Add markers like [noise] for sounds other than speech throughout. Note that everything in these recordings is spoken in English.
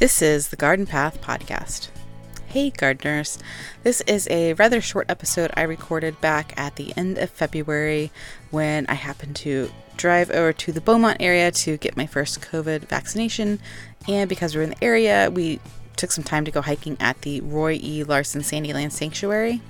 This is the Garden Path Podcast. Hey, gardeners. This is a rather short episode I recorded back at the end of February when I happened to drive over to the Beaumont area to get my first COVID vaccination. And because we're in the area, we took some time to go hiking at the Roy E. Larsen Sandyland Sanctuary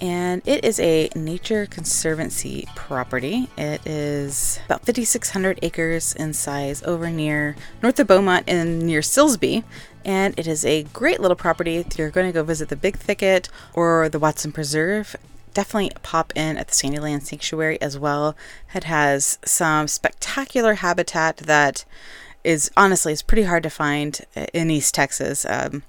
and it is a nature conservancy property. It is about 5,600 acres in size over near north of Beaumont and near Silsbee. And it is a great little property. If you're going to go visit the Big Thicket or the Watson Preserve, definitely pop in at the Sandyland Sanctuary as well. It has some spectacular habitat that is honestly it's pretty hard to find in East Texas, um,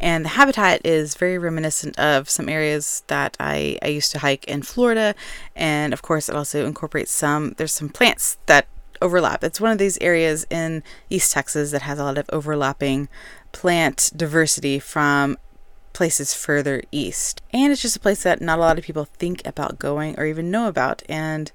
and the habitat is very reminiscent of some areas that I, I used to hike in Florida, and of course it also incorporates some. There's some plants that overlap. It's one of these areas in East Texas that has a lot of overlapping plant diversity from places further east. And it's just a place that not a lot of people think about going or even know about. And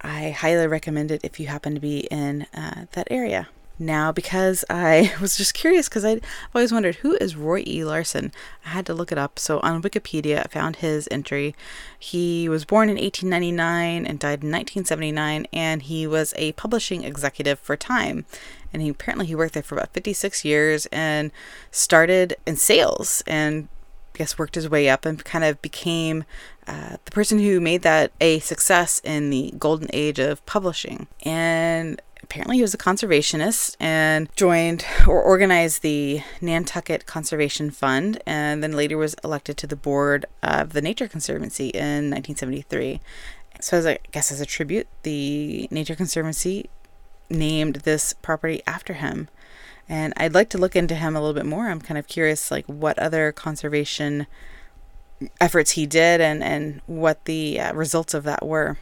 I highly recommend it if you happen to be in uh, that area now because I [laughs] was just curious because I've always wondered who is Roy E. Larsen. I had to look it up. So on Wikipedia, I found his entry. He was born in 1899 and died in 1979, and he was a publishing executive for Time. And he apparently he worked there for about 56 years and started in sales and I guess worked his way up and kind of became uh, the person who made that a success in the golden age of publishing. And apparently he was a conservationist and joined or organized the Nantucket Conservation Fund and then later was elected to the board of the Nature Conservancy in 1973. So, as I guess as a tribute, the Nature Conservancy named this property after him. And I'd like to look into him a little bit more. I'm kind of curious, like what other conservation efforts he did and, and what the uh, results of that were.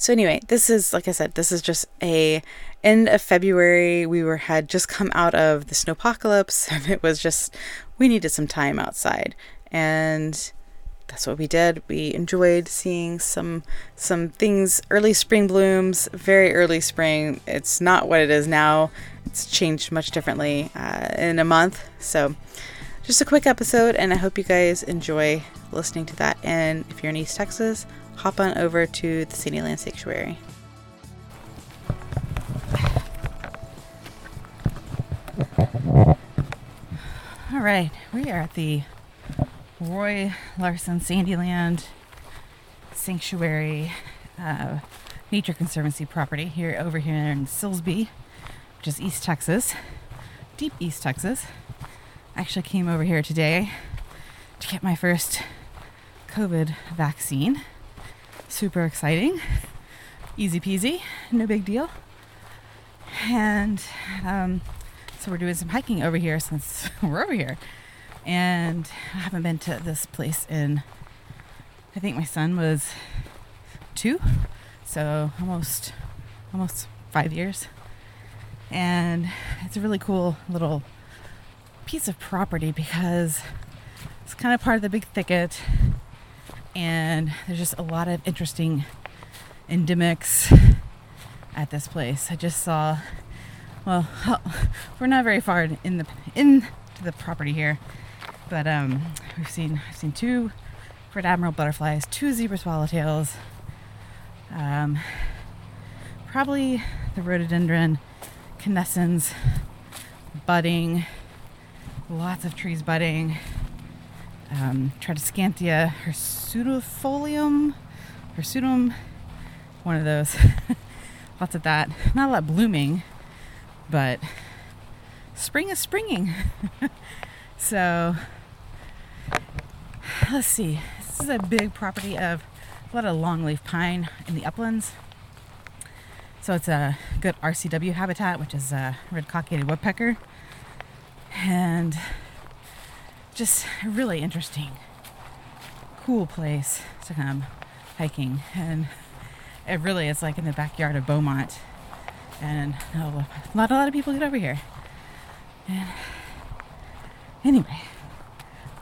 So anyway, this is like I said, this is just a end of February. We were had just come out of the snowpocalypse, [laughs] and it was just we needed some time outside, and that's what we did. We enjoyed seeing some some things, early spring blooms, very early spring. It's not what it is now. It's changed much differently uh, in a month. So, just a quick episode, and I hope you guys enjoy listening to that. And if you're in East Texas, hop on over to the Sandyland Sanctuary. All right, we are at the Roy Larsen Sandyland Sanctuary uh, Nature Conservancy property here over here in Silsbee, which is East Texas, deep East Texas. I actually came over here today to get my first COVID vaccine super exciting. Easy peasy, no big deal. And um, so we're doing some hiking over here since [laughs] we're over here. And I haven't been to this place in, I think my son was two, so almost, almost five years. And it's a really cool little piece of property because it's kind of part of the big thicket and there's just a lot of interesting endemics at this place. I just saw, well, [laughs] we're not very far in the into the property here, but um, we've seen I've seen two red admiral butterflies, two zebra swallowtails, um, probably the rhododendron canescens budding, lots of trees budding um, Tradescantia hirsutifolium, hirsutum, one of those. [laughs] Lots of that. Not a lot blooming, but spring is springing. [laughs] so let's see. This is a big property of a lot of longleaf pine in the uplands. So it's a good RCW habitat, which is a red cockaded woodpecker. And just a really interesting, cool place to come hiking. And it really is like in the backyard of Beaumont. And not a lot of people get over here. And anyway,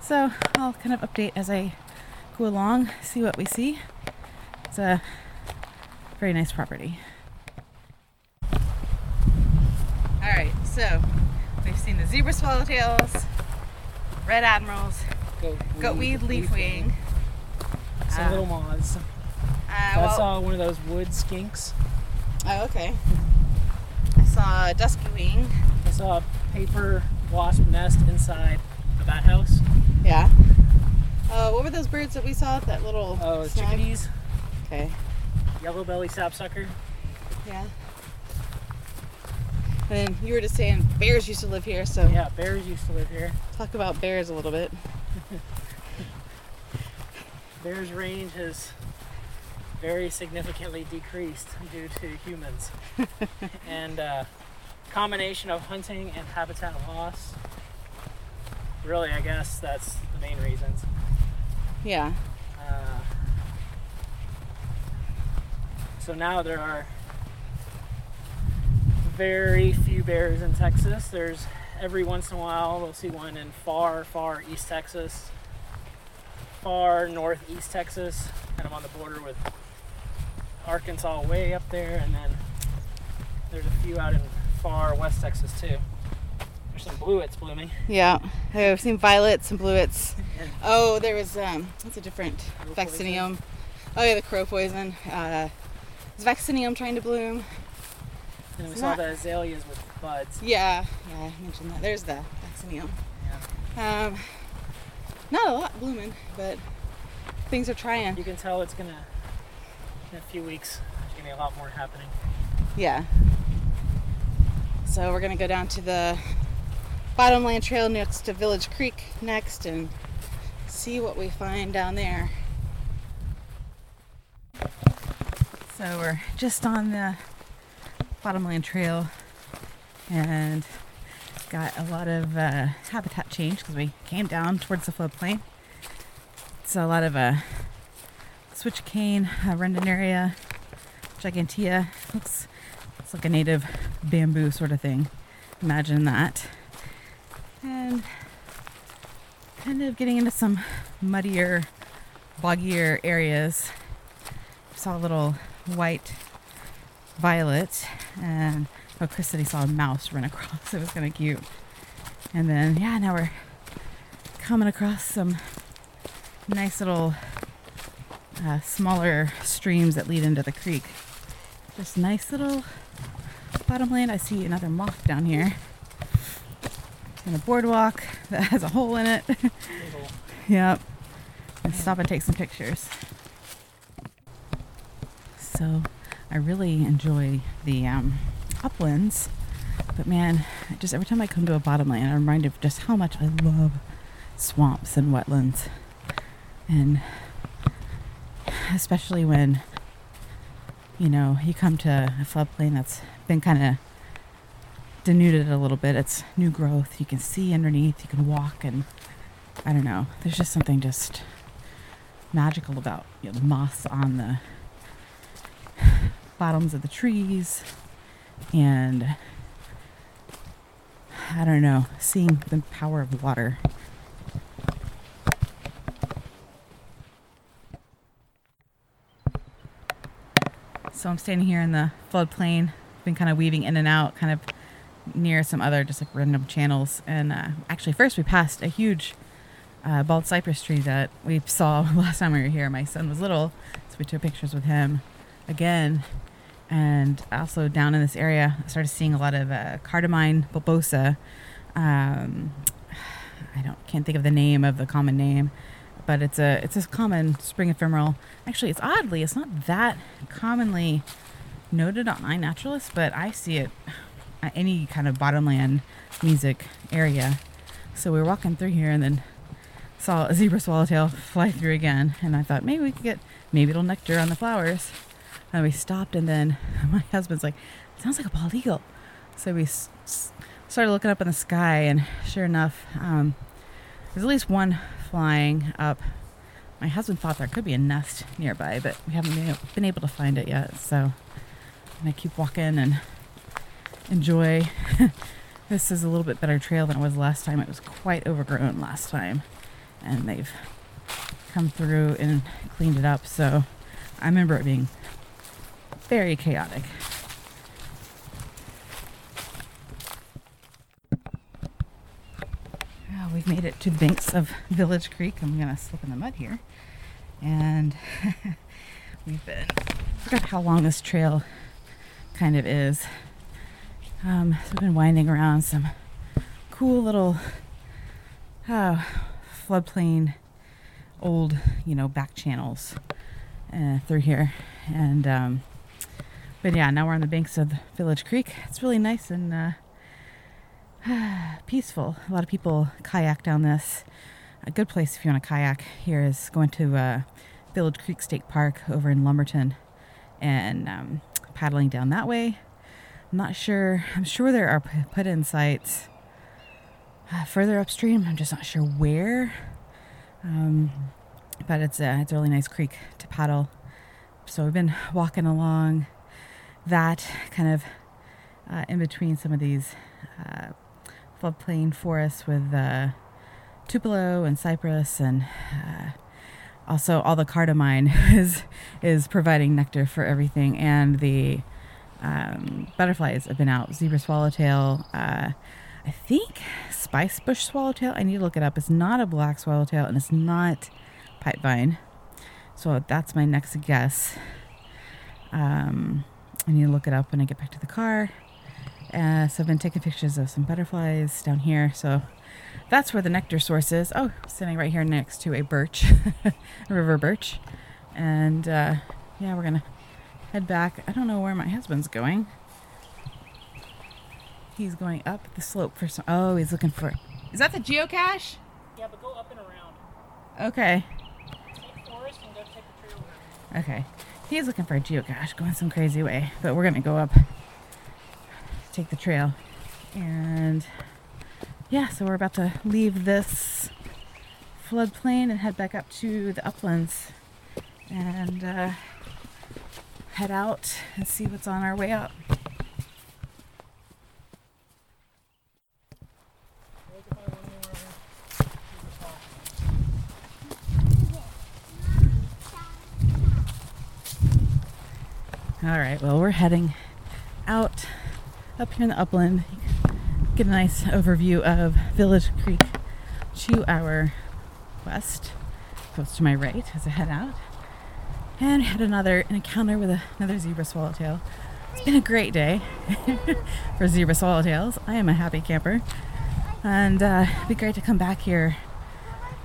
so I'll kind of update as I go along, see what we see. It's a very nice property. All right, so we've seen the zebra swallowtails, red admirals, Goat, goatweed leafwing. Some Ah. little moths. Uh, I saw one of those wood skinks. Oh, okay. I saw a dusky wing. I saw a paper wasp nest inside a bat house. Yeah. Uh, what were those birds that we saw at that little Oh, snag? chickadees, Okay. yellow belly sapsucker. Yeah. And you were just saying bears used to live here, so Yeah, bears used to live here. talk about bears a little bit. [laughs] Bears' range has very significantly decreased due to humans. [laughs] and uh, combination of hunting and habitat loss. Really, I guess that's the main reasons. Yeah. Uh, so now there are very few bears in Texas. There's every once in a while we'll see one in far, far East Texas, far northeast Texas, kind of on the border with Arkansas way up there, and then there's a few out in far West Texas too. There's some bluets blooming. Yeah. I've seen violets and bluets. And Oh, there was um what's a different Crow vaccinium. Oh yeah, the crow poison. Uh is vaccinium trying to bloom? Then we saw not- the azaleas with buds. Yeah, yeah, I mentioned that. There's the vaccinium. Yeah. Um not a lot blooming, but things are trying. You can tell it's gonna in a few weeks. There's gonna be a lot more happening. Yeah. So we're gonna go down to the Bottomland Trail next to Village Creek next and see what we find down there. So we're just on the Bottomland Trail and got a lot of uh, habitat change because we came down towards the floodplain. So a lot of uh, switch cane, uh, Arundinaria, gigantea. Looks it's like a native bamboo sort of thing. Imagine that. And kind of getting into some muddier, boggier areas. Saw a little white violet and oh Chris said he saw a mouse run across. [laughs] It was kinda cute. And then yeah, now we're coming across some nice little uh, smaller streams that lead into the creek. Just nice little bottomland. I see another moth down here. And a boardwalk [laughs] that has a hole in it. [laughs] Yep. And stop and take some pictures. So I really enjoy the um, uplands. But man, just every time I come to a bottomland, I'm reminded of just how much I love swamps and wetlands. And especially when you know you come to a floodplain that's been kind of denuded a little bit it's new growth you can see underneath you can walk and i don't know there's just something just magical about you know, the moss on the bottoms of the trees and i don't know seeing the power of water So I'm standing here in the floodplain, been kind of weaving in and out, kind of near some other just like random channels. And uh, actually, first we passed a huge uh, bald cypress tree that we saw [laughs] last time we were here. My son was little, so we took pictures with him again. And also down in this area, I started seeing a lot of uh, cardamine bulbosa. Um, I don't can't think of the name of the common name, but it's a it's a common spring ephemeral. Actually, it's oddly it's not that commonly noted on iNaturalist, but I see it at any kind of bottomland mesic area. So we were walking through here and then saw a zebra swallowtail fly through again, and I thought maybe we could get maybe it'll nectar on the flowers. And we stopped, and then [laughs] my husband's like, "Sounds like a bald eagle." So we s- started looking up in the sky, and sure enough, um, there's at least one flying up. My husband thought there could be a nest nearby, but we haven't been, been able to find it yet. So I'm gonna keep walking and enjoy. [laughs] this is a little bit better trail than it was last time. It was quite overgrown last time, and they've come through and cleaned it up. So I remember it being very chaotic. Oh, we've made it to the banks of Village Creek. I'm gonna slip in the mud here, and [laughs] we've been. I forgot how long this trail kind of is. Um, so we've been winding around some cool little uh, floodplain, old, you know, back channels uh, through here, and um, but yeah, now we're on the banks of Village Creek. It's really nice and uh, [sighs] peaceful. A lot of people kayak down this. A good place if you want to kayak here is going to uh, Village Creek State Park over in Lumberton and um, paddling down that way. I'm not sure. I'm sure there are put in sites uh, further upstream. I'm just not sure where. Um, but it's a, it's a really nice creek to paddle. So we've been walking along that kind of uh, in between some of these uh, floodplain forests with uh, tupelo and cypress and uh, also all the cardamine [laughs] is is providing nectar for everything. And the um, butterflies have been out. Zebra swallowtail uh, i think spice bush swallowtail i need to look it up. It's not a black swallowtail and it's not pipevine. So that's my next guess. Um, i need to look it up when i get back to the car uh, so I've been taking pictures of some butterflies down here. So that's where the nectar source is. Oh, sitting right here next to a birch, [laughs] a river birch. And uh, yeah, we're gonna head back. I don't know where my husband's going. He's going up the slope for some. Oh, he's looking for. Is that the geocache? Yeah, but go up and around. Okay. Take forest and go take the trail around. Okay. He's looking for a geocache, going some crazy way. But we're gonna go up, take the trail, and yeah. So we're about to leave this floodplain and head back up to the uplands, and uh, head out and see what's on our way up. Look if I want more. Here's the spot. All right, well, we're heading out up here in the upland. Get a nice overview of Village Creek to our west, goes to my right as I head out. And had another an encounter with a, another zebra swallowtail. It's been a great day [laughs] for zebra swallowtails. I am a happy camper. And uh, it'd be great to come back here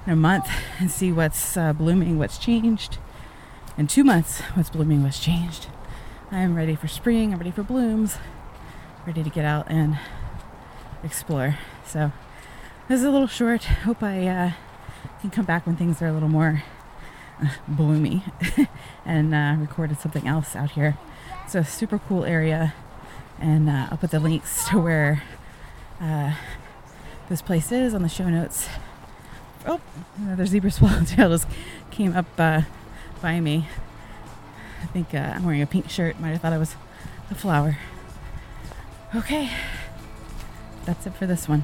in a month and see what's uh, blooming, what's changed. In two months, what's blooming, what's changed. I am ready for spring. I'm ready for blooms. Ready to get out and explore. So this is a little short. Hope I uh, can come back when things are a little more uh, bloomy [laughs] and uh, recorded something else out here. It's a super cool area, and uh, I'll put the links to where uh, this place is on the show notes. Oh, another zebra [laughs] swallowtail just came up uh, by me. I think uh, I'm wearing a pink shirt. Might have thought I was a flower. Okay, that's it for this one.